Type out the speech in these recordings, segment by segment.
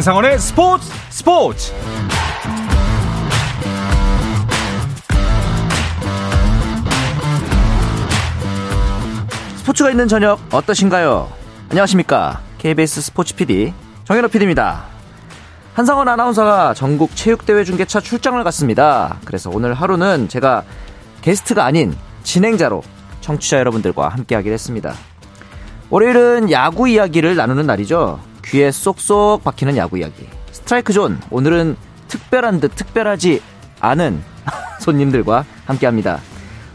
한상원의 스포츠 스포츠. 스포츠가 있는 저녁 어떠신가요? 안녕하십니까? KBS 스포츠 PD 정현호 PD입니다. 한상원 아나운서가 전국 체육대회 중계차 출장을 갔습니다. 그래서 오늘 하루는 제가 게스트가 아닌 진행자로 청취자 여러분들과 함께 하기로 했습니다. 월요일은 야구 이야기를 나누는 날이죠 귀에 쏙쏙 박히는 야구 이야기. 스트라이크 존 오늘은 특별한 듯 특별하지 않은 손님들과 함께 합니다.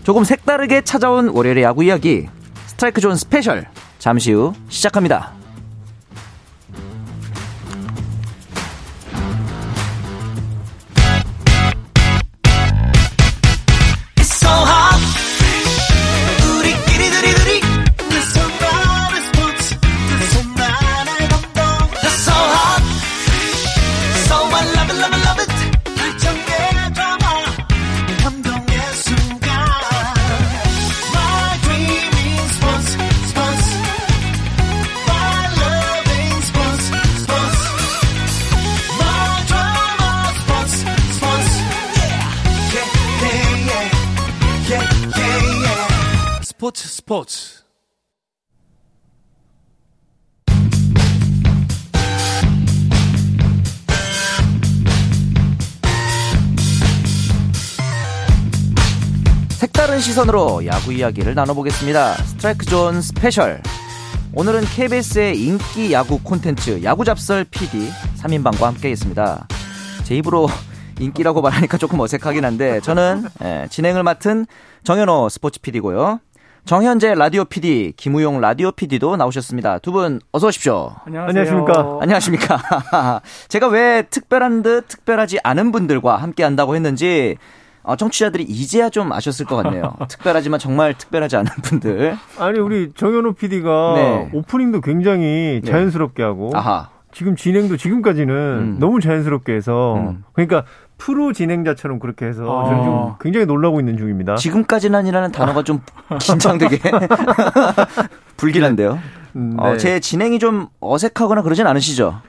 조금 색다르게 찾아온 월요일의 야구 이야기. 스트라이크 존 스페셜 잠시 후 시작합니다. 색다른 시선으로 야구 이야기를 나눠보겠습니다. 스트라이크 존 스페셜. 오늘은 KBS의 인기 야구 콘텐츠 야구 잡설 PD 3인방과 함께하겠습니다. 제 입으로 인기라고 말하니까 조금 어색하긴 한데 저는 예, 진행을 맡은 정현호 스포츠 PD고요. 정현재 라디오 PD, 김우용 라디오 PD도 나오셨습니다. 두 분 어서 오십시오. 안녕하십니까. 안녕하십니까. 제가 왜 특별한 듯 특별하지 않은 분들과 함께 한다고 했는지 어, 청취자들이 이제야 좀 아셨을 것 같네요. 특별하지만 정말 특별하지 않은 분들. 아니 우리 정현호 PD가 네. 오프닝도 굉장히 자연스럽게 하고 아하. 지금 진행도 지금까지는 음. 너무 자연스럽게 해서 음. 그러니까 프로 진행자처럼 그렇게 해서 아. 저는 지금 굉장히 놀라고 있는 중입니다. 지금까지는이라는 단어가 좀 긴장되게 불길한데요. 음, 어, 네. 제 진행이 좀 어색하거나 그러진 않으시죠?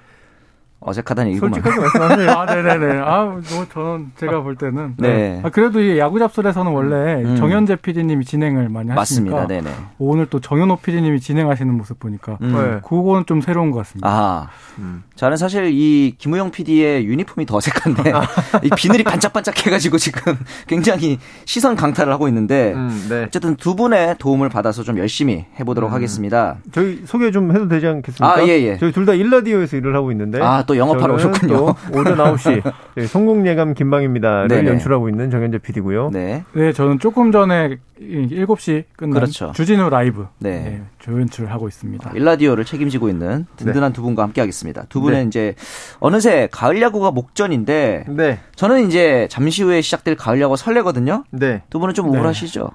어색하다는 얘기구만. 솔직하게 말씀하세요. 아, 네네네. 아, 뭐 저는 제가 볼 때는. 네. 아, 그래도 이 야구 잡설에서는 원래 음. 정현재 PD님이 진행을 많이 하시니까. 맞습니다. 네네. 오늘 또 정현호 PD님이 진행하시는 모습 보니까. 음. 네. 그거는 좀 새로운 것 같습니다. 아, 음. 저는 사실 이 김우영 PD의 유니폼이 더 어색한데 이 비늘이 반짝반짝해가지고 지금 굉장히 시선 강탈을 하고 있는데 음, 네. 어쨌든 두 분의 도움을 받아서 좀 열심히 해보도록 음. 하겠습니다. 저희 소개 좀 해도 되지 않겠습니까? 아, 예, 예. 저희 둘 다 일라디오에서 일을 하고 있는데 아, 또 영업하러 오셨군요. 또 오전 9시 저희 성공예감 김방입니다를 네네. 연출하고 있는 정현재 PD고요. 네, 네, 저는 조금 전에 7시 끝난 그렇죠. 주진우 라이브 네. 네, 조연출을 하고 있습니다. 일라디오를 책임지고 있는 든든한 두 분과 함께하겠습니다. 두 분은 네. 이제 어느새 가을 야구가 목전인데 네. 저는 이제 잠시 후에 시작될 가을 야구 설레거든요. 네. 두 분은 좀 네. 우울하시죠?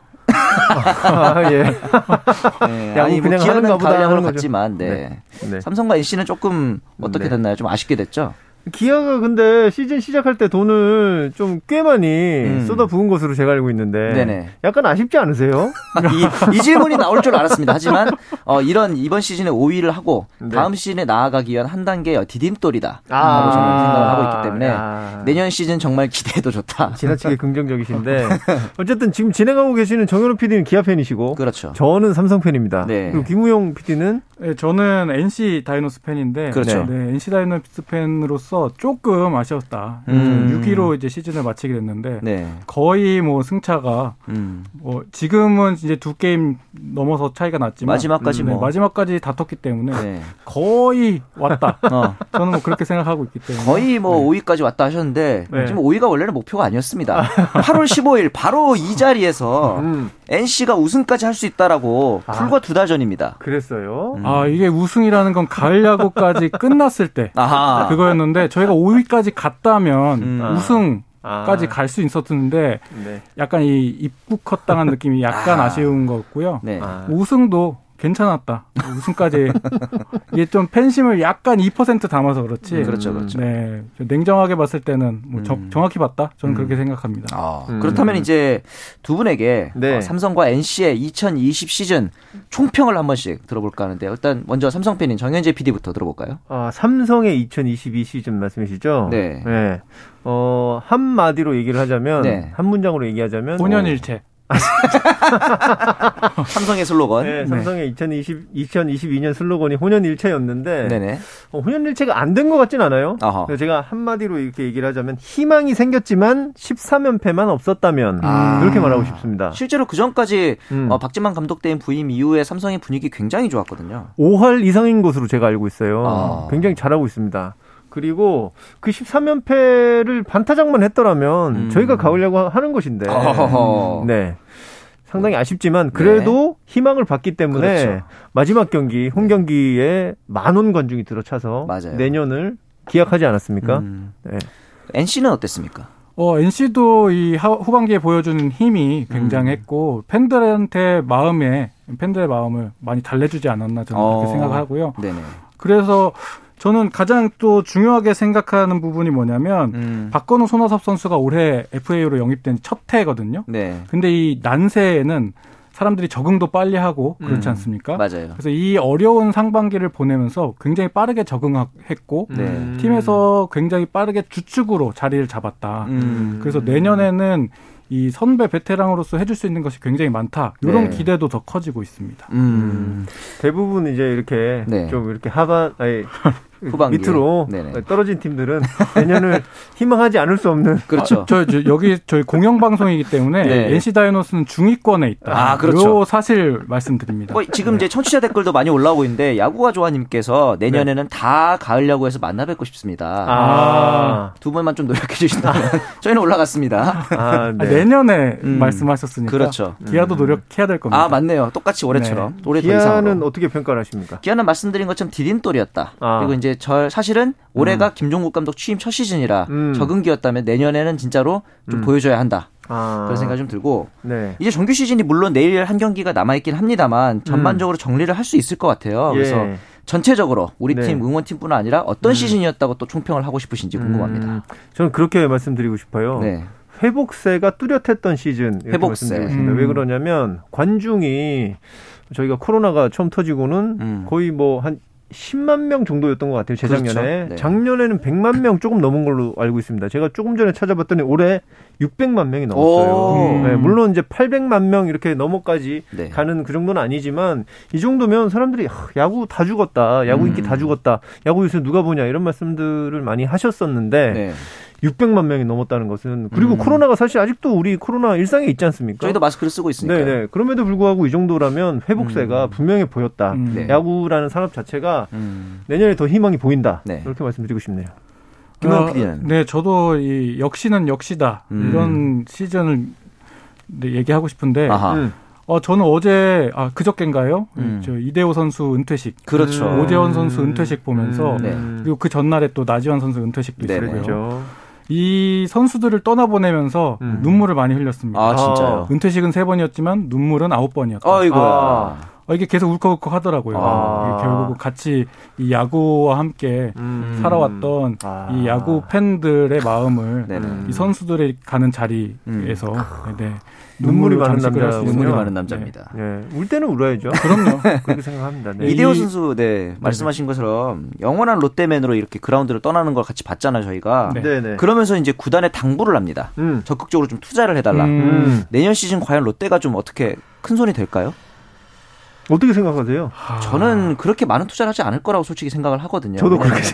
아, 예. 네, 아니 뭐 그냥 기아는 하는가 보다 하는 거죠. 갔지만 네. 네. 삼성과 NC는 조금 어떻게 네. 됐나요? 좀 아쉽게 됐죠? 기아가 근데 시즌 시작할 때 돈을 좀 꽤 많이 음. 쏟아 부은 것으로 제가 알고 있는데 네네. 약간 아쉽지 않으세요? 이, 이 질문이 나올 줄 알았습니다. 하지만 어, 이런 이번 시즌에 5위를 하고 네. 다음 시즌에 나아가기 위한 한 단계 디딤돌이다. 아. 라고 저는 생각을 하고 있기 때문에 야. 내년 시즌 정말 기대해도 좋다. 지나치게 긍정적이신데 어쨌든 지금 진행하고 계시는 정현우 PD는 기아 팬이시고 그렇죠. 저는 삼성 팬입니다. 네. 그리고 김우영 PD는 네, 저는 NC 다이노스 팬인데 그렇죠. 네, NC 다이노스 팬으로서 조금 아쉬웠다. 음. 6위로 이제 시즌을 마치게 됐는데 네. 거의 뭐 승차가 음. 뭐 지금은 이제 두 게임 넘어서 차이가 났지만 마지막까지 네, 뭐. 마지막까지 다퉜기 때문에 네. 거의 왔다. 어. 저는 뭐 그렇게 생각하고 있기 때문에 거의 뭐 5위까지 왔다 하셨는데 네. 지금 5위가 원래는 목표가 아니었습니다. 8월 15일 바로 이 자리에서 음, NC가 우승까지 할 수 있다라고 아. 불과 두 달 전입니다. 그랬어요. 음. 아 이게 우승이라는 건 가을 야구까지 끝났을 때 아하. 그거였는데 저희가 5위까지 갔다면 음. 우승 까지 아. 갈수 있었는데 네. 약간 이 입국 컷 당한 느낌이 약간 아. 아. 쉬운 거였고요. 네. 아. 우승도 괜찮았다. 우승까지 이게 좀 팬심을 약간 2% 담아서 그렇지. 음, 그렇죠, 그렇죠. 네, 냉정하게 봤을 때는 뭐 정, 음. 정확히 봤다. 저는 그렇게 생각합니다. 아, 음. 그렇다면 이제 두 분에게 네. 어, 삼성과 NC의 2020 시즌 총평을 한 번씩 들어볼까 하는데 일단 먼저 삼성 팬인 정현재 PD부터 들어볼까요? 아, 삼성의 2022 시즌 말씀이시죠? 네. 어, 한마디로 얘기를 하자면, 네. 한 문장으로 얘기하자면, 혼연일체. 삼성의 슬로건. 네, 삼성의 2020, 2022년 슬로건이 혼연일체였는데, 네네. 어, 혼연일체가 안 된 것 같진 않아요. 그래서 제가 한마디로 이렇게 얘기를 하자면, 희망이 생겼지만 13연패만 없었다면, 아. 이렇게 말하고 싶습니다. 실제로 그 전까지 음. 어, 박지만 감독 대행 부임 이후에 삼성의 분위기 굉장히 좋았거든요. 5할 이상인 것으로 제가 알고 있어요. 아. 굉장히 잘하고 있습니다. 그리고 그 13연패를 반타작만 했더라면 음. 저희가 가으려고 하는 것인데. 어허허. 네. 상당히 아쉽지만 그래도 희망을 받기 때문에 그렇죠. 마지막 경기 홈 경기에 만원 관중이 들어차서 맞아요. 내년을 기약하지 않았습니까? 음. 네. NC는 어땠습니까? 어, NC도 이 하- 후반기에 보여주는 힘이 굉장했고 팬들한테 마음에 팬들의 마음을 많이 달래주지 않았나 저는 어. 그렇게 생각하고요. 네네. 그래서 저는 가장 또 중요하게 생각하는 부분이 뭐냐면 음. 박건우 손아섭 선수가 올해 FA로 영입된 첫 해거든요. 네. 근데 이 난세에는 사람들이 적응도 빨리 하고 그렇지 음. 않습니까? 맞아요. 그래서 이 어려운 상반기를 보내면서 굉장히 빠르게 적응했고 네. 음. 팀에서 굉장히 빠르게 주축으로 자리를 잡았다. 음. 그래서 내년에는 이 선배 베테랑으로서 해줄 수 있는 것이 굉장히 많다. 이런 네. 기대도 더 커지고 있습니다. 음. 대부분 이제 이렇게 네. 좀 이렇게 하반 아니 후반기에. 밑으로 네네. 떨어진 팀들은 내년을 희망하지 않을 수 없는 그렇죠. 아, 저, 저 여기 저희 공영 방송이기 때문에 네. NC 다이노스는 중위권에 있다. 아, 그렇죠. 요 사실 말씀드립니다. 뭐 지금 이제 청취자 댓글도 많이 올라오고 있는데 야구가 좋아님께서 내년에는 다 가을 야구에서 만나 뵙고 싶습니다. 아, 두 분만 좀 노력해 주신다면 저희는 올라갔습니다. 아, 아, 네. 내년에 음. 말씀하셨으니까 그렇죠. 기아도 노력해야 될 겁니다. 아 맞네요. 똑같이 올해처럼 네. 올해 더 기아는 이상으로. 어떻게 평가를 하십니까? 기아는 말씀드린 것처럼 디딤돌이었다. 아. 그리고 이제 저 사실은 올해가 김종국 감독 취임 첫 시즌이라 음. 적응기였다면 내년에는 진짜로 좀 음. 보여줘야 한다. 아, 그런 생각이 좀 들고 네. 이제 정규 시즌이 물론 내일 한 경기가 남아 있긴 합니다만 전반적으로 정리를 할 수 있을 것 같아요. 그래서 음. 예. 전체적으로 우리 네. 팀 응원팀뿐 아니라 어떤 시즌이었다고 또 총평을 하고 싶으신지 궁금합니다. 음, 저는 그렇게 말씀드리고 싶어요. 네. 회복세가 뚜렷했던 시즌 회복세. 음. 왜 그러냐면 관중이 저희가 코로나가 처음 터지고는 음. 거의 뭐 한 10만 명 정도였던 것 같아요. 재작년에. 그렇죠. 네. 작년에는 100만 명 조금 넘은 걸로 알고 있습니다. 제가 조금 전에 찾아봤더니 올해 600만 명이 넘었어요. 오. 네, 물론 이제 800만 명 이렇게 넘어까지 네. 가는 그 정도는 아니지만 이 정도면 사람들이 하, 야구 다 죽었다. 야구 인기 음. 다 죽었다. 야구 요새 누가 보냐 이런 말씀들을 많이 하셨었는데 네. 600만 명이 넘었다는 것은 그리고 음. 코로나가 사실 아직도 우리 코로나 일상에 있지 않습니까? 저희도 마스크를 쓰고 있으니까. 네네. 그럼에도 불구하고 이 정도라면 회복세가 음. 분명히 보였다. 음. 네. 야구라는 산업 자체가 음. 내년에 더 희망이 보인다. 네. 이렇게 말씀드리고 싶네요. 어, PD는? 네, 저도 이 역시는 역시다 음. 이런 시즌을 네, 얘기하고 싶은데 아하. 음. 어 저는 어제 아 그저께인가요? 음. 저 이대호 선수 은퇴식 그렇죠. 음. 오재원 선수 은퇴식 보면서 네. 그리고 그 전날에 또 나지완 선수 은퇴식도 네, 있었고요. 그렇죠. 이 선수들을 떠나보내면서 음. 눈물을 많이 흘렸습니다. 아 진짜요. 은퇴식은 세 번이었지만 눈물은 아홉 번이었다. 아이고야. 아. 어, 이게 계속 울컥울컥 하더라고요. 아. 이게 결국 같이 이 야구와 함께 음. 살아왔던 아. 이 야구 팬들의 마음을 네네. 이 선수들이 가는 자리에서 네, 눈물이 많은. 있는 눈물이 네. 많은 남자입니다. 예. 울 때는 울어야죠. 그럼요. 그렇게 생각합니다. 네. 이대호 이- 선수, 네, 말씀하신 것처럼 영원한 롯데맨으로 이렇게 그라운드를 떠나는 걸 같이 봤잖아요, 저희가. 네. 네네. 그러면서 이제 구단에 당부를 합니다. 음. 적극적으로 좀 투자를 해달라. 음. 음. 내년 시즌 과연 롯데가 좀 어떻게 큰 손이 될까요? 어떻게 생각하세요? 아. 저는 그렇게 많은 투자를 하지 않을 거라고 솔직히 생각을 하거든요. 저도 그렇게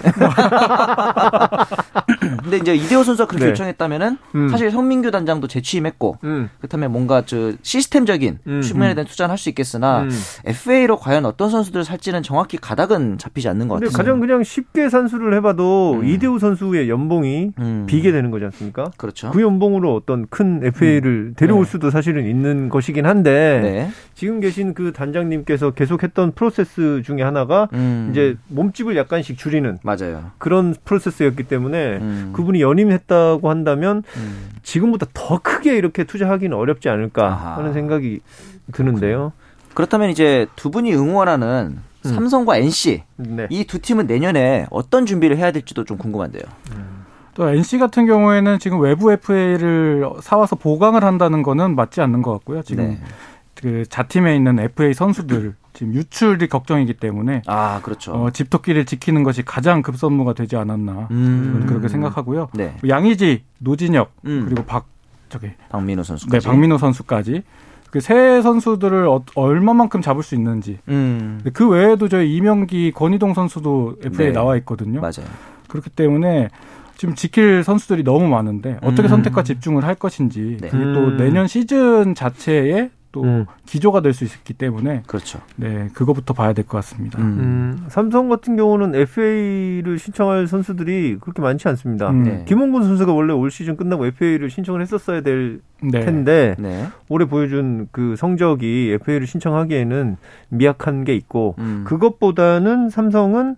근데 이제 이대호 선수가 그렇게 네. 요청했다면은 음. 사실 성민규 단장도 재취임했고 음. 그렇다면 뭔가 저 시스템적인 음. 측면에 대한 투자는 할 수 있겠으나 음. FA로 과연 어떤 선수들을 살지는 정확히 가닥은 잡히지 않는 것 같아요. 가장 그냥 쉽게 산수를 해봐도 음. 이대호 선수의 연봉이 음. 비게 되는 거지 않습니까? 그렇죠. 그 연봉으로 어떤 큰 FA를 데려올 네. 수도 사실은 있는 것이긴 한데 네. 지금 계신 그 단장님께서 계속했던 프로세스 중에 하나가 음. 이제 몸집을 약간씩 줄이는 맞아요. 그런 프로세스였기 때문에 음. 그분이 연임했다고 한다면 음. 지금보다 더 크게 이렇게 투자하기는 어렵지 않을까 아하. 하는 생각이 드는데요. 그렇다면 이제 두 분이 응원하는 음. 삼성과 NC 네. 이두 팀은 내년에 어떤 준비를 해야 될지도 좀 궁금한데요. 또 NC 같은 경우에는 지금 외부 FA를 사와서 보강을 한다는 거는 맞지 않는 것 같고요. 지금 네. 그 자팀에 있는 FA 선수들 지금 유출이 걱정이기 때문에 아 그렇죠. 어, 집토끼를 지키는 것이 가장 급선무가 되지 않았나 음. 그렇게 생각하고요. 네. 양의지, 노진혁 음. 그리고 박 저기 박민호 선수까지. 네 박민호 선수까지 그세 선수들을 어, 얼마만큼 잡을 수 있는지. 음. 그 외에도 저희 이명기, 권희동 선수도 FA에 네. 나와 있거든요. 맞아요. 그렇기 때문에 지금 지킬 선수들이 너무 많은데 어떻게 음. 선택과 집중을 할 것인지 네. 그게 또 음. 내년 시즌 자체에 또 음. 기조가 될 수 있기 때문에 그렇죠. 네 그거부터 봐야 될 것 같습니다. 음. 음, 삼성 같은 경우는 FA를 신청할 선수들이 그렇게 많지 않습니다. 음. 네. 김홍근 선수가 원래 올 시즌 끝나고 FA를 신청을 했었어야 될 네. 텐데 네. 올해 보여준 그 성적이 FA를 신청하기에는 미약한 게 있고 음. 그것보다는 삼성은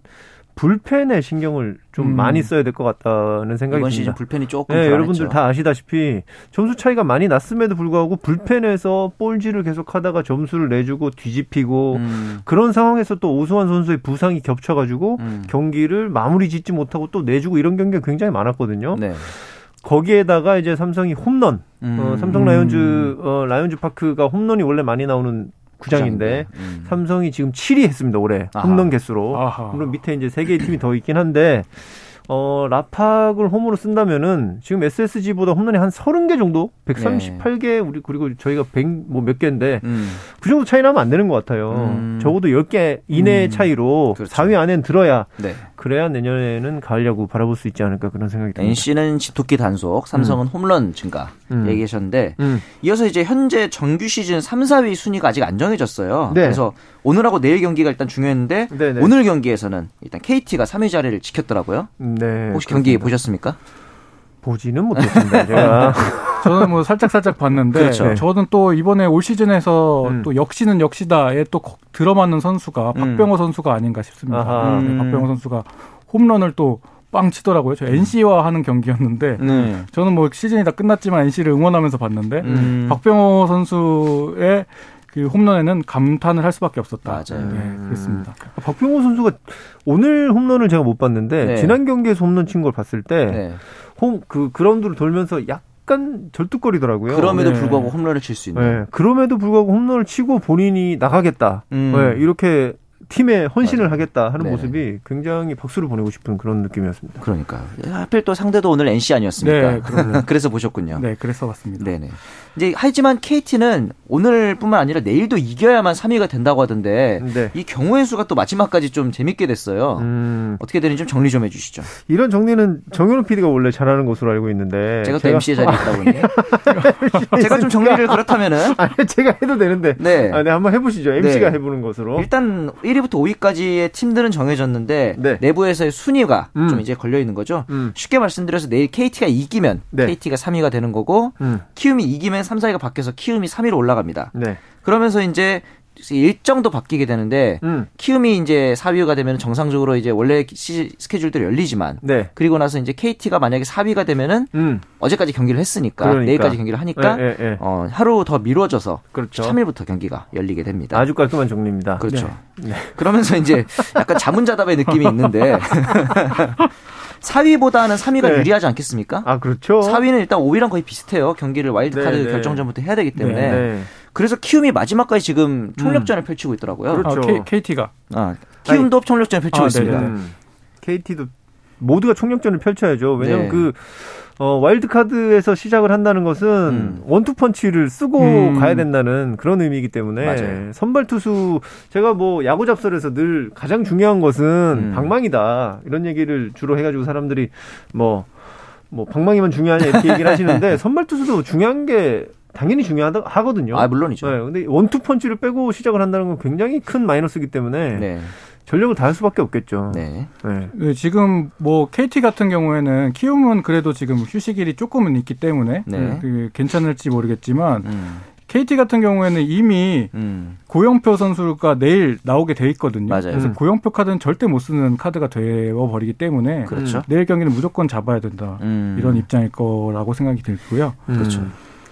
불펜에 신경을 좀 음. 많이 써야 될 것 같다는 생각이 이번 듭니다. 시즌 불펜이 조금 네. 여러분들 다 아시다시피 점수 차이가 많이 났음에도 불구하고 불펜에서 볼질을 계속 하다가 점수를 내주고 뒤집히고 음. 그런 상황에서 또 오수환 선수의 부상이 겹쳐가지고 음. 경기를 마무리 짓지 못하고 또 내주고 이런 경기가 굉장히 많았거든요. 네. 거기에다가 이제 삼성이 홈런, 음. 어, 삼성 라이온즈 어, 라이온즈 파크가 홈런이 원래 많이 나오는 구장인데 음. 삼성이 지금 7위 했습니다 올해 아하. 홈런 개수로. 아하. 물론 밑에 이제 세 개의 팀이 더 있긴 한데 어 라팍을 홈으로 쓴다면은 지금 SSG보다 홈런이 한 30개 정도, 138개 우리 그리고 저희가 100뭐몇 개인데 음. 그 정도 차이 나면 안 되는 것 같아요. 음. 적어도 10개 이내의 음. 차이로 그렇죠. 4위 안에는 들어야 네. 그래야 내년에는 가을 야구 바라볼 수 있지 않을까 그런 생각이 듭니다. NC는 집토끼 단속, 삼성은 홈런 증가 음. 얘기하셨는데 음. 이어서 이제 현재 정규 시즌 3, 4위 순위가 아직 안 정해졌어요. 네. 그래서 오늘하고 내일 경기가 일단 중요했는데 네네. 오늘 경기에서는 일단 KT가 3위 자리를 지켰더라고요. 네. 혹시 경기 그렇습니다. 보셨습니까? 보지는 못했습니다. 제가 저는 뭐 살짝 살짝 봤는데 그렇죠. 저는 또 이번에 올 시즌에서 음. 또 역시는 역시다에 또 거- 들어맞는 선수가 박병호 선수가 아닌가 싶습니다. 네, 음. 박병호 선수가 홈런을 또 빵 치더라고요. 저 NC와 하는 경기였는데 네. 저는 뭐 시즌이 다 끝났지만 NC를 응원하면서 봤는데 음. 박병호 선수의 그 홈런에는 감탄을 할 수밖에 없었다. 맞아요. 네, 그렇습니다. 박병호 선수가 오늘 홈런을 제가 못 봤는데 네. 지난 경기에서 홈런 친 걸 봤을 때 네. 홈그 그라운드를 돌면서 약간 절뚝거리더라고요. 그럼에도 네. 불구하고 홈런을 칠 수 있는. 네. 그럼에도 불구하고 홈런을 치고 본인이 나가겠다. 음. 네, 이렇게 팀에 헌신을 맞아요. 하겠다 하는 네네. 모습이 굉장히 박수를 보내고 싶은 그런 느낌이었습니다. 그러니까 하필 또 상대도 오늘 NC 아니었습니까? 네. 그래서 보셨군요. 네, 그래서 봤습니다. 네네. 이제 하지만 KT는 오늘뿐만 아니라 내일도 이겨야만 3위가 된다고 하던데 네. 이 경우의 수가 또 마지막까지 좀 재밌게 됐어요. 음, 어떻게 되는지 좀 정리 좀 해주시죠. 이런 정리는 정현우 PD가 원래 잘하는 것으로 알고 있는데 제가 또 MC의 자리에 있다 보니 제가 좀 정리를 그렇다면은 아니 제가 해도 되는데 네. 아, 네, 한번 해보시죠. MC가 네. 해보는 것으로. 일단 1위부터 5위까지의 팀들은 정해졌는데 네. 내부에서의 순위가 음. 좀 이제 걸려 있는 거죠. 음. 쉽게 말씀드려서 내일 KT가 이기면 네. KT가 3위가 되는 거고 음, 키움이 이기면 3, 4위가 바뀌어서 키움이 3위로 올라갑니다. 네. 그러면서 이제 일정도 바뀌게 되는데 음, 키움이 이제 4위가 되면 정상적으로 이제 원래 시, 스케줄대로 열리지만 네. 그리고 나서 이제 KT가 만약에 4위가 되면은 음, 어제까지 경기를 했으니까 그러니까. 내일까지 경기를 하니까 예, 예, 예. 어, 하루 더 미뤄져서 그렇죠. 3일부터 경기가 열리게 됩니다. 아주 깔끔한 정리입니다. 그렇죠. 그러면서 이제 약간 자문자답의 느낌이 있는데 4위보다는 3위가 네. 유리하지 않겠습니까? 아, 그렇죠. 4위는 일단 5위랑 거의 비슷해요. 경기를 와일드카드 네, 네. 결정전부터 해야 되기 때문에. 네. 네. 그래서 키움이 마지막까지 지금 총력전을 펼치고 있더라고요. 그렇죠. 아, K, KT가 아, 키움도 총력전을 펼치고 아, 있습니다. 네네. 음, KT도 모두가 총력전을 펼쳐야죠. 왜냐하면 네. 그 어, 와일드카드에서 시작을 한다는 것은 음. 원투펀치를 쓰고 음. 가야 된다는 그런 의미이기 때문에 맞아요. 선발 투수 제가 뭐 야구 잡설에서 늘 가장 중요한 것은 음. 방망이다 이런 얘기를 주로 해가지고 사람들이 뭐뭐 방망이만 중요하냐 이렇게 얘기를 하시는데 선발 투수도 중요한 게 당연히 중요하다 하거든요. 아, 물론이죠. 네, 근데 원투펀치를 빼고 시작을 한다는 건 굉장히 큰 마이너스이기 때문에 네. 전력을 다할 수밖에 없겠죠. 네. 네. 네, 지금 뭐 KT 같은 경우에는 키움은 그래도 지금 휴식일이 조금은 있기 때문에 네. 그 괜찮을지 모르겠지만 음. KT 같은 경우에는 이미 음. 고영표 선수가 내일 나오게 돼 있거든요. 맞아요. 그래서 음. 고영표 카드는 절대 못 쓰는 카드가 되어 버리기 때문에 그렇죠. 내일 경기는 무조건 잡아야 된다. 음. 이런 입장일 거라고 생각이 들고요. 음. 그렇죠.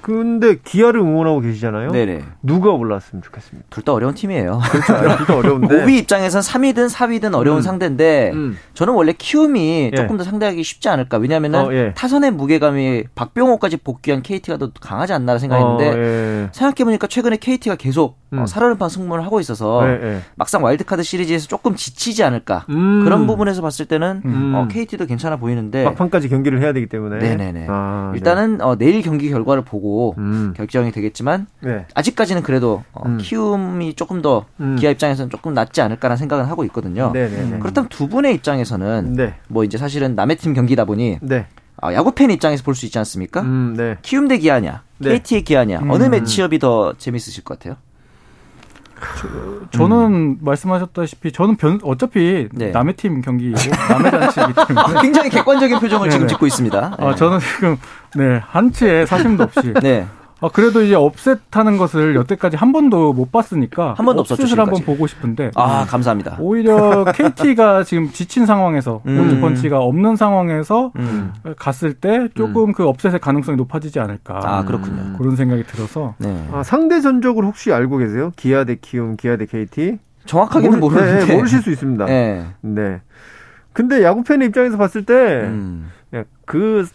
근데 기아를 응원하고 계시잖아요. 네네. 누가 올라왔으면 좋겠습니다. 둘 다 어려운 팀이에요. 그렇죠. 둘다 어려운데. 5위 입장에선 3위든 4위든 어려운 음. 상대인데 음. 저는 원래 키움이 예. 조금 더 상대하기 쉽지 않을까. 왜냐면은 어, 예. 타선의 무게감이 박병호까지 복귀한 KT가 더 강하지 않나 생각했는데 어, 예. 생각해보니까 최근에 KT가 계속 음. 어, 살얼음판 승부를 하고 있어서 예, 예. 막상 와일드카드 시리즈에서 조금 지치지 않을까. 음. 그런 부분에서 봤을 때는 음. 어, KT도 괜찮아 보이는데 막판까지 경기를 해야 되기 때문에. 네네네. 아, 일단은 어, 내일 경기 결과를 보고 음. 결정이 되겠지만 네. 아직까지는 그래도 어, 음. 키움이 조금 더 음. 기아 입장에서는 조금 낫지 않을까라는 생각은 하고 있거든요. 네네네. 그렇다면 두 분의 입장에서는 네. 뭐 이제 사실은 남의 팀 경기다 보니 네. 아, 야구 팬 입장에서 볼 수 있지 않습니까? 음, 네. 키움 대 기아냐, 네. KT의 기아냐 어느 매치업이 더 재밌으실 것 같아요? 저는 말씀하셨다시피 저는 변, 어차피 네. 남의 팀 경기이고 남의 잔치이기 때문에 굉장히 객관적인 표정을 지금 네네. 짓고 있습니다. 아, 저는 지금 네 한치의 사심도 없이 네. 아, 그래도 이제 업셋 하는 것을 여태까지 한 번도 못 봤으니까 한 번도 없었죠, 업셋을 한번. 보고 싶은데 아 감사합니다. 오히려 KT가 지금 지친 상황에서 음. 원투펀치가 없는 상황에서 음. 갔을 때 조금 그 업셋의 가능성이 높아지지 않을까 아 그렇군요. 그런 생각이 들어서 네. 아, 상대 전적을 혹시 알고 계세요? 기아 대 키움, 기아 대 KT? 정확하게는 모르- 모르는데 네, 모르실 수 있습니다. 네. 네. 근데 야구 팬의 입장에서 봤을 때, 음. 그,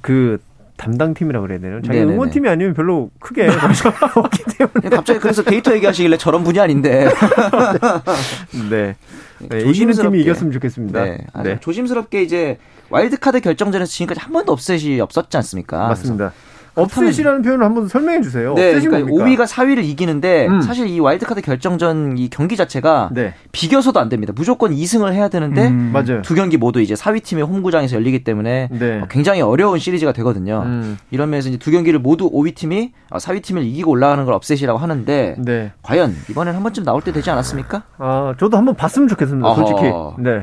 그, 담당팀이라 그래야 되나요? 자기 네네네. 응원팀이 아니면 별로 크게 관심이 없기 때문에. 갑자기 그래서 데이터 얘기하시길래 저런 분이 아닌데. 네. 네, 이기는 조심스럽게. 팀이 이겼으면 좋겠습니다. 네. 네. 조심스럽게 이제 와일드카드 결정전에서 지금까지 한 번도 upset이 없었지 않습니까? 맞습니다. upset이라는 표현을 한번 설명해 주세요. 네, 그러니까 뭡니까? 5위가 4위를 이기는데 음. 사실 이 와일드카드 결정전 이 경기 자체가 네. 비겨서도 안 됩니다. 무조건 2승을 해야 되는데 음. 맞아요. 두 경기 모두 이제 4위 팀의 홈구장에서 열리기 때문에 네. 어, 굉장히 어려운 시리즈가 되거든요. 음. 이런 면에서 이제 두 경기를 모두 5위 팀이 4위 팀을 이기고 올라가는 걸 업셋이라고 하는데 네. 과연 이번엔 한 번쯤 나올 때 되지 않았습니까? 아, 저도 한번 봤으면 좋겠습니다. 솔직히. 네.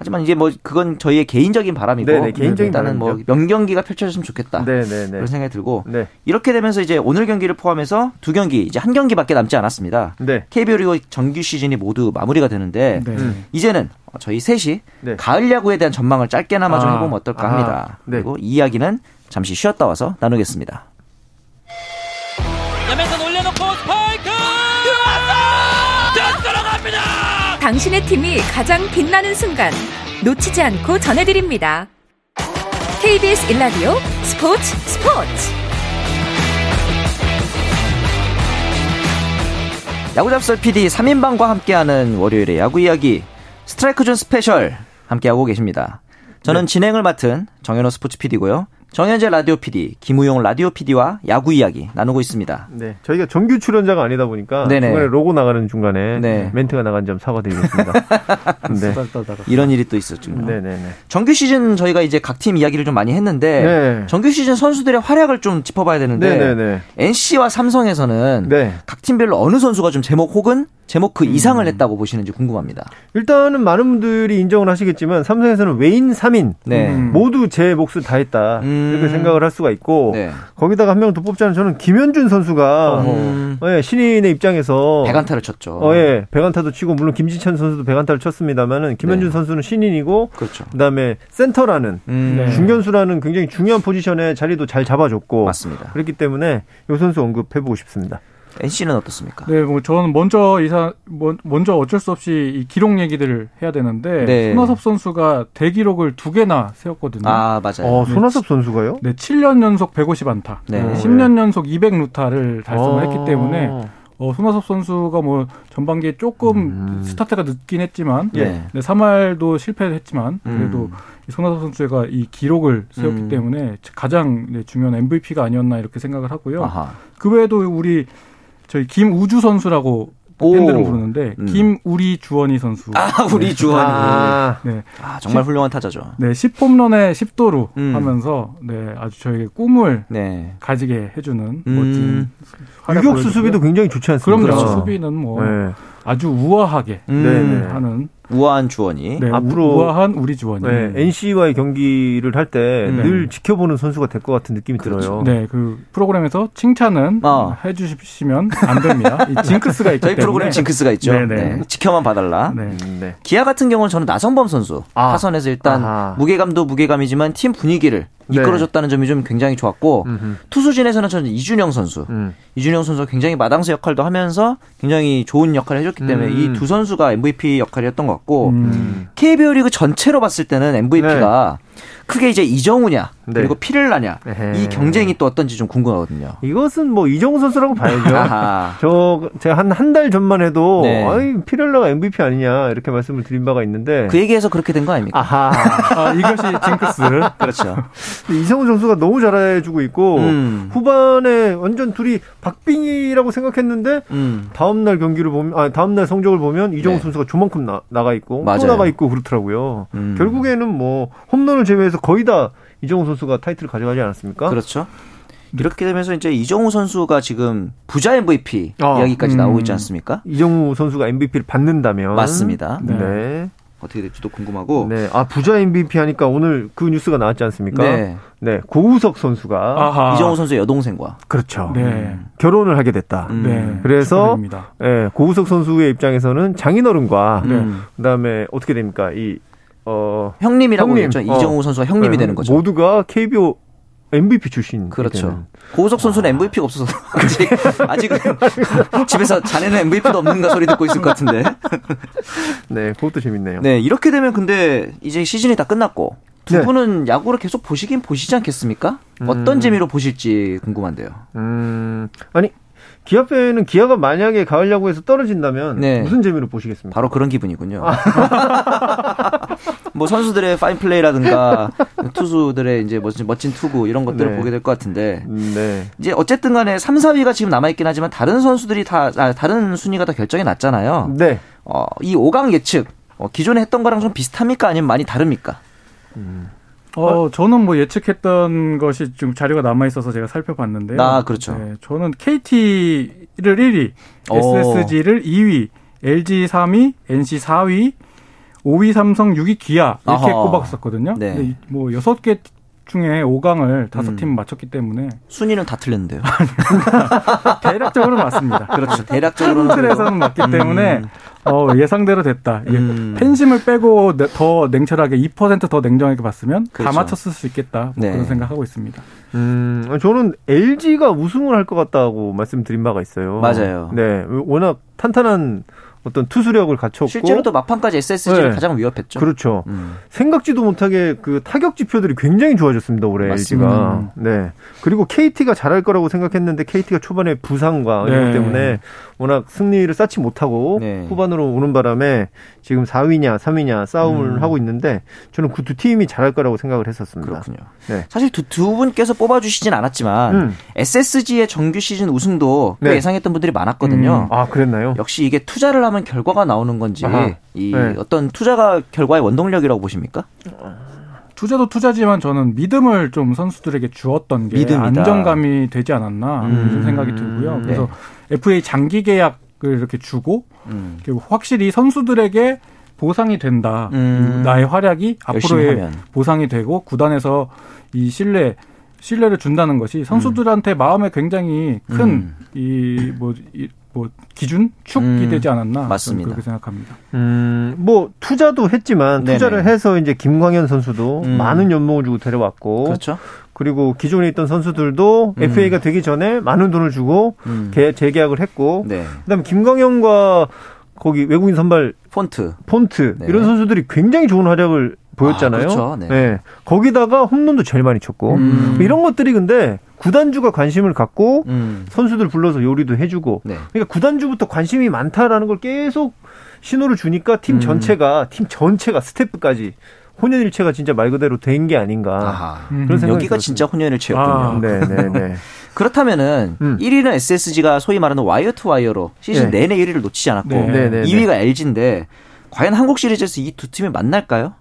하지만 이제 뭐 그건 저희의 개인적인 바람이고 네네, 개인적인 일단은 뭐 바람이죠. 명경기가 펼쳐졌으면 좋겠다. 네, 네, 네. 그런 생각이 들고 네. 이렇게 되면서 이제 오늘 경기를 포함해서 두 경기 이제 한 경기밖에 남지 않았습니다. 네. KBO 리그 정규 시즌이 모두 마무리가 되는데 네. 음. 이제는 저희 셋이 네. 가을 야구에 대한 전망을 짧게나마 좀 아, 해보면 어떨까 아, 합니다. 네. 그리고 이 이야기는 잠시 쉬었다 와서 나누겠습니다. 당신의 팀이 가장 빛나는 순간 놓치지 않고 전해드립니다. KBS 일라디오 스포츠 스포츠 야구잡설 PD 3인방과 함께하는 월요일의 야구 이야기 스트라이크 존 스페셜 함께하고 계십니다. 저는 진행을 맡은 정현호 스포츠 PD고요. 정현재 라디오 PD, 김우용 라디오 PD와 야구 이야기 나누고 있습니다. 네. 저희가 정규 출연자가 아니다 보니까 네네. 중간에 로고 나가는 중간에 네. 멘트가 나간 점 사과드리겠습니다. 네. 이런 일이 또 있었죠. 네, 네, 네. 정규 시즌 저희가 이제 각 팀 이야기를 좀 많이 했는데 네. 정규 시즌 선수들의 활약을 좀 짚어봐야 되는데 네, 네, 네. NC와 삼성에서는 네. 각 팀별로 어느 선수가 좀 제 몫 혹은 제 몫 그 음. 이상을 했다고 보시는지 궁금합니다. 일단은 많은 분들이 인정을 하시겠지만 삼성에서는 외인 3인 네. 음. 모두 제 몫을 다 했다 음. 이렇게 생각을 할 수가 있고 네. 거기다가 한 명 더 뽑자면 저는 김현준 선수가 음. 예, 신인의 입장에서 백안타를 쳤죠. 어, 예, 백안타도 치고 물론 김지찬 선수도 백안타를 쳤습니다만은 김현준 네. 선수는 신인이고 그렇죠. 그다음에 센터라는 음. 네. 중견수라는 굉장히 중요한 포지션에 자리도 잘 잡아줬고 맞습니다. 그렇기 때문에 이 선수 언급해보고 싶습니다. NC는 어떻습니까? 네, 뭐 저는 먼저 이사 먼- 먼저 어쩔 수 없이 이 기록 얘기들을 해야 되는데 네. 손아섭 선수가 대기록을 두 개나 세웠거든요. 아 맞아요. 어, 손아섭 선수가요? 네, 7년 연속 150안타, 네. 어, 10년 연속 200루타를 달성을 어. 했기 때문에 어, 손아섭 선수가 뭐 전반기에 조금 음. 스타트가 늦긴 했지만 네. 네, 3할도 실패했지만 그래도 음. 이 손아섭 선수가 이 기록을 세웠기 음. 때문에 가장 네, 중요한 MVP가 아니었나 이렇게 생각을 하고요. 아하. 그 외에도 우리 저희 김우주 선수라고 오. 팬들은 부르는데 음. 김우리 주원이 선수. 아 우리 주원이. 아, 아, 네, 정말 훌륭한 타자죠. 네 10홈런에 10도루 음. 하면서 네 아주 저에게 꿈을 네. 가지게 해주는 음. 멋진 유격수. 수비도 굉장히 좋지 않습니까? 그럼요. 그렇죠. 수비는 뭐 네. 아주 우아하게 음. 네네. 하는 우아한 주원이. 네, 앞으로- 우아한 우리 주원이. 네, NC와의 경기를 할때 음. 늘 지켜보는 선수가 될 것 같은 느낌이 그렇죠. 들어요. 네, 그 프로그램에서 칭찬은 어. 해주시면 안 됩니다. 이 징크스가 있기 저희 때문에. 프로그램 징크스가 있죠. 네네. 네. 지켜만 봐달라. 네. 음, 네. 기아 같은 경우는 저는 나성범 선수 아. 타선에서 일단 아하. 무게감도 무게감이지만 팀 분위기를 네. 이끌어줬다는 점이 좀 굉장히 좋았고 음흠. 투수진에서는 저는 이준영 선수 음. 이준영 선수가 굉장히 마당수 역할도 하면서 굉장히 좋은 역할을 해줬기 때문에 음. 이두 선수가 MVP 역할이었던 것 같고 음. KBO 리그 전체로 봤을 때는 MVP가 크게 이제 이정우냐 네. 그리고 피렐라냐 에헤. 이 경쟁이 또 어떤지 좀 궁금하거든요. 이것은 뭐 이정우 선수라고 봐야죠. 아하. 저 제가 한 한 달 전만 해도 네. 아이 피렐라가 MVP 아니냐 이렇게 말씀을 드린 바가 있는데 그 얘기해서 그렇게 된 거 아닙니까? 아하 아, 이것이 징크스. 그렇죠. 이성우 선수가 너무 잘해주고 있고 음. 후반에 완전 둘이 박빙이라고 생각했는데 음. 다음 날 경기를 보면 아 다음 날 성적을 보면 이정우 네. 선수가 조만큼 나, 나가 있고 맞아요. 또 나가 있고 그렇더라고요. 음. 결국에는 뭐 홈런을 제외해서 거의 다 이정우 선수가 타이틀을 가져가지 않았습니까? 그렇죠. 이렇게 되면서 이제 이정우 선수가 지금 부자 MVP 어. 이야기까지 음. 나오고 있지 않습니까? 이정우 선수가 MVP를 받는다면 맞습니다. 네. 네. 네. 어떻게 될지도 궁금하고. 아 부자 MVP 하니까 오늘 그 뉴스가 나왔지 않습니까? 네. 네. 고우석 선수가 아하. 이정우 선수의 여동생과 그렇죠. 네. 결혼을 하게 됐다. 음. 네. 그래서. 예, 고우석 선수의 입장에서는 장인어른과 음. 그다음에 어떻게 됩니까? 이 어, 형님이라고 형님. 했죠. 어. 이정우 선수가 형님이 네, 되는 거죠. 모두가 KBO MVP 출신. 그렇죠. 고우석 선수는 MVP가 없어서 아직 아직은 집에서 자네는 MVP도 없는가 소리 듣고 있을 것 같은데. 네, 그것도 재밌네요. 네, 이렇게 되면 근데 이제 시즌이 다 끝났고 두 네. 분은 야구를 계속 보시긴 보시지 않겠습니까? 어떤 음. 재미로 보실지 궁금한데요. 음, 아니 기아 팬은 기아가 만약에 가을 야구에서 떨어진다면 네. 무슨 재미로 보시겠습니까? 바로 그런 기분이군요. 뭐 선수들의 파인 플레이라든가 투수들의 이제 멋진, 멋진 투구 이런 것들을 네. 보게 될 것 같은데 음, 네. 이제 어쨌든 간에 3, 4위가 지금 남아 있긴 하지만 다른 선수들이 다 아, 다른 순위가 다 결정이 났잖아요. 네. 어, 이 5강 예측 어, 기존에 했던 거랑 좀 비슷합니까 아니면 많이 다릅니까? 어, 저는 뭐 예측했던 것이 좀 자료가 남아 있어서 제가 살펴봤는데요. 아, 그렇죠. 네, 저는 KT를 1위, 오. SSG를 2위, LG 3위, NC 4위, 5위 삼성, 6위 기아 이렇게 아하. 꼽았었거든요. 네. 근데 이- 뭐 6개 중에 5강을 다섯 음. 팀 맞췄기 때문에 순위는 다 틀렸는데요. 대략적으로 맞습니다. 그렇죠. 대략적으로는 틀에서는 맞기 때문에 어, 예상대로 됐다. 음. 팬심을 빼고 내- 더 냉철하게 2%더 냉정하게 봤으면 그렇죠. 다 맞췄을 수 있겠다. 뭐 네. 그런 생각하고 있습니다. 음, 저는 LG가 우승을 할 것 같다고 말씀드린 바가 있어요. 맞아요. 네, 워낙 탄탄한 어떤 투수력을 갖췄고 실제로 또 막판까지 SSG를 네. 가장 위협했죠. 그렇죠. 음. 생각지도 못하게 그 타격 지표들이 굉장히 좋아졌습니다 올해 맞습니다. LG가. 네. 그리고 KT가 잘할 거라고 생각했는데 KT가 초반에 부상과 이런 네. 것 때문에 워낙 승리를 쌓지 못하고 네. 후반으로 오는 바람에 지금 4위냐 3위냐 싸움을 음. 하고 있는데 저는 그 두 팀이 잘할 거라고 생각을 했었습니다. 그렇군요. 네. 사실 두, 두 분께서 뽑아주시진 않았지만 음. SSG의 정규 시즌 우승도 꽤 네. 예상했던 분들이 많았거든요. 아 그랬나요? 역시 이게 투자를 하면 결과가 나오는 건지 아하. 이 네. 어떤 투자가 결과의 원동력이라고 보십니까? 투자도 투자지만 저는 믿음을 좀 선수들에게 주었던 게 믿음이다. 안정감이 되지 않았나 음. 생각이 들고요. 그래서 네. FA 장기 계약을 이렇게 주고 음. 확실히 선수들에게 보상이 된다. 음. 나의 활약이 앞으로의. 보상이 되고 구단에서 이 신뢰 신뢰를 준다는 것이 선수들한테 마음에 굉장히 음. 큰이뭐 뭐 기준 축이 음. 되지 않았나 맞습니다. 그렇게 생각합니다. 음, 뭐 투자도 했지만 네네. 투자를 해서 이제 김광현 선수도 음. 많은 연봉을 주고 데려왔고 그렇죠. 그리고 기존에 있던 선수들도 음. FA가 되기 전에 많은 돈을 주고 음. 개- 재계약을 했고 네. 그다음에 김광현과 거기 외국인 선발 폰트. 폰트 네. 이런 선수들이 굉장히 좋은 활약을 보였잖아요. 아, 그렇죠. 네. 거기다가 홈런도 제일 많이 쳤고 음. 이런 것들이 근데 구단주가 관심을 갖고 음. 선수들 불러서 요리도 해주고 네. 그러니까 구단주부터 관심이 많다라는 걸 계속 신호를 주니까 팀 음. 전체가 팀 전체가 스태프까지 혼연일체가 진짜 말 그대로 된 게 아닌가 아하. 음. 그런 생각이 여기가 진짜 혼연일체였군요. 아. 네네네. 그렇다면은 음. 1위는 SSG가 소위 말하는 wire to wire로 시즌 네. 내내 1위를 놓치지 않았고 네. 네, 네, 2위가 LG인데 과연 한국 시리즈에서 이 두 팀이 만날까요?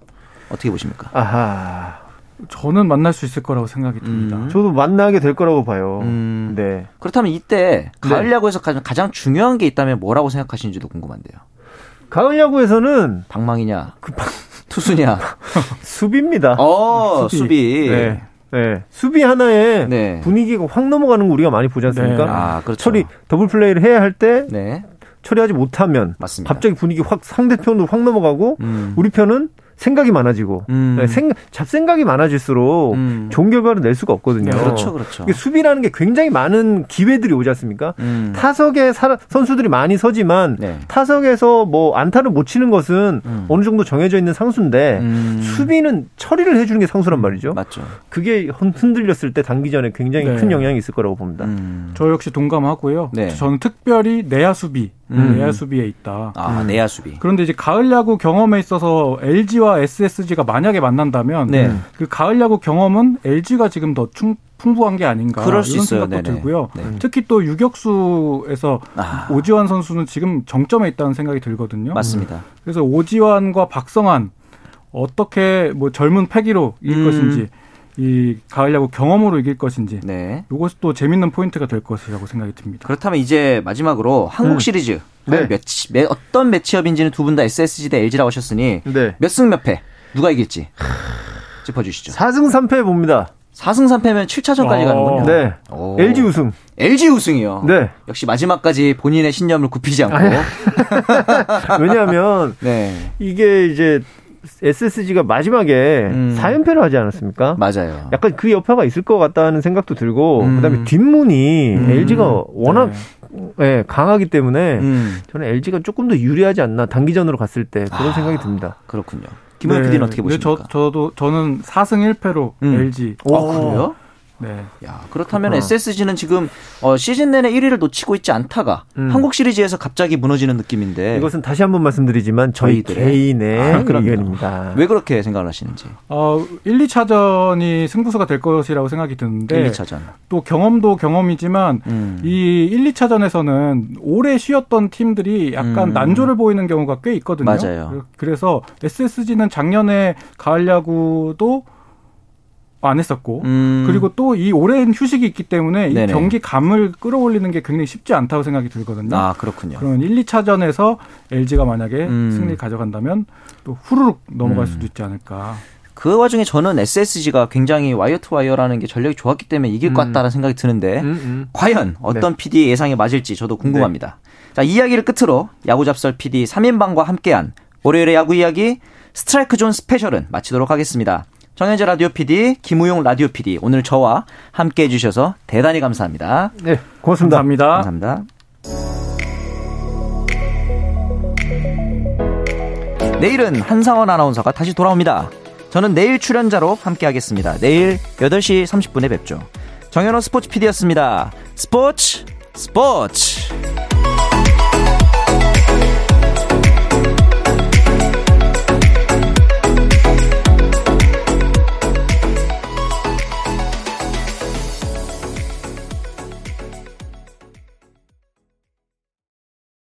어떻게 보십니까? 아하. 저는 만날 수 있을 거라고 생각이 듭니다. 음. 저도 만나게 될 거라고 봐요. 음. 네. 그렇다면 이때 가을 네. 야구에서 가장, 가장 중요한 게 있다면 뭐라고 생각하시는지도 궁금한데요. 가을 야구에서는 방망이냐, 그 투수냐. 수비입니다. 어, 수비. 수비. 네. 네. 수비 하나에 네. 분위기가 확 넘어가는 거 우리가 많이 보지 않습니까? 네. 아, 그렇죠. 처리 더블 플레이를 해야 할때 네. 처리하지 못하면 맞습니다. 갑자기 분위기 확 상대편으로 확 넘어가고 음. 우리 편은 생각이 많아지고 음. 네, 생, 잡생각이 많아질수록 음. 좋은 결과를 낼 수가 없거든요. 그렇죠, 그렇죠. 이게 수비라는 게 굉장히 많은 기회들이 오지 않습니까? 음. 타석에 사- 선수들이 많이 서지만 네. 타석에서 뭐 안타를 못 치는 것은 음. 어느 정도 정해져 있는 상수인데 음. 수비는 처리를 해주는 게 상수란 말이죠. 맞죠. 그게 흔- 흔들렸을 때 단기전에 굉장히 네. 큰 영향이 있을 거라고 봅니다. 음. 저 역시 동감하고요. 네. 저는 특별히 내야 수비, 음. 내야 수비에 있다. 아, 내야 수비. 그런데 이제 가을 야구 경험에 있어서 LG와 SSG가 만약에 만난다면 네. 그 가을 야구 경험은 LG가 지금 더 충, 풍부한 게 아닌가 그럴 수 이런 있어요. 생각도 네네. 들고요. 네. 특히 또 유격수에서 아. 오지환 선수는 지금 정점에 있다는 생각이 들거든요. 맞습니다. 그래서 오지환과 박성환 어떻게 뭐 젊은 패기로 이길 음. 것인지 이 가을 야구 경험으로 이길 것인지 네. 이것이 또 재밌는 포인트가 될 것이라고 생각이 듭니다. 그렇다면 이제 마지막으로 한국 음. 시리즈 네. 매치, 매, 어떤 매치업인지는 두 분 다 SSG 대 LG라고 하셨으니 네. 몇승 몇 패 누가 이길지 짚어주시죠. 4승 3패 봅니다. 4승 3패면 7차전까지 어. 가는군요. 네. 오. LG 우승. LG 우승이요. 네. 역시 마지막까지 본인의 신념을 굽히지 않고. 왜냐하면 네. 이게 이제 SSG가 마지막에 음. 4연패를 하지 않았습니까? 맞아요. 약간 그 여파가 있을 것 같다는 생각도 들고 음. 그다음에 뒷문이 음. LG가 워낙 네. 예, 강하기 때문에 음. 저는 LG가 조금 더 유리하지 않나 단기전으로 갔을 때 그런 아. 생각이 듭니다. 그렇군요. 김호현 PD는 어떻게 네, 보십니까? 저, 저도 저는 4승 1패로 음. LG. 어, 그래요? 네. 야, 그렇다면 그렇구나. SSG는 지금 어, 시즌 내내 1위를 놓치고 있지 않다가 음. 한국 시리즈에서 갑자기 무너지는 느낌인데 이것은 다시 한번 말씀드리지만 저희 저희들의? 개인의 아. 의견입니다. 왜 그렇게 생각을 하시는지. 어, 1, 2차전이 승부수가 될 것이라고 생각이 드는데 1, 2차전. 또 경험도 경험이지만 음. 이 1, 2차전에서는 오래 쉬었던 팀들이 약간 음. 난조를 보이는 경우가 꽤 있거든요. 맞아요. 그래서 SSG는 작년에 가을 야구도 안 했었고 음. 그리고 또 이 오랜 휴식이 있기 때문에. 이 경기 감을 끌어올리는 게 굉장히 쉽지 않다고 생각이 들거든요. 아, 그렇군요. 그러면 1, 2차전에서 LG가 만약에 음. 승리 가져간다면 또 후루룩 넘어갈 음. 수도 있지 않을까. 그 와중에 저는 SSG가 굉장히 wire to wire라는 게 전력이 좋았기 때문에 이길 것 음. 같다는 생각이 드는데 음, 음. 과연 어떤 PD 예상에 맞을지 저도 궁금합니다. 네. 자, 이 이야기를 끝으로 야구 잡설 PD 3인방과 함께한 월요일의 야구 이야기 스트라이크 존 스페셜은 마치도록 하겠습니다. 정현재 라디오 PD, 김우용 라디오 PD 오늘 저와 함께 해주셔서 대단히 감사합니다. 네, 고맙습니다. 감사합니다. 감사합니다. 내일은 한상원 아나운서가 다시 돌아옵니다. 저는 내일 출연자로 함께하겠습니다. 내일 8시 30분에 뵙죠. 정현호 스포츠 PD였습니다. 스포츠 스포츠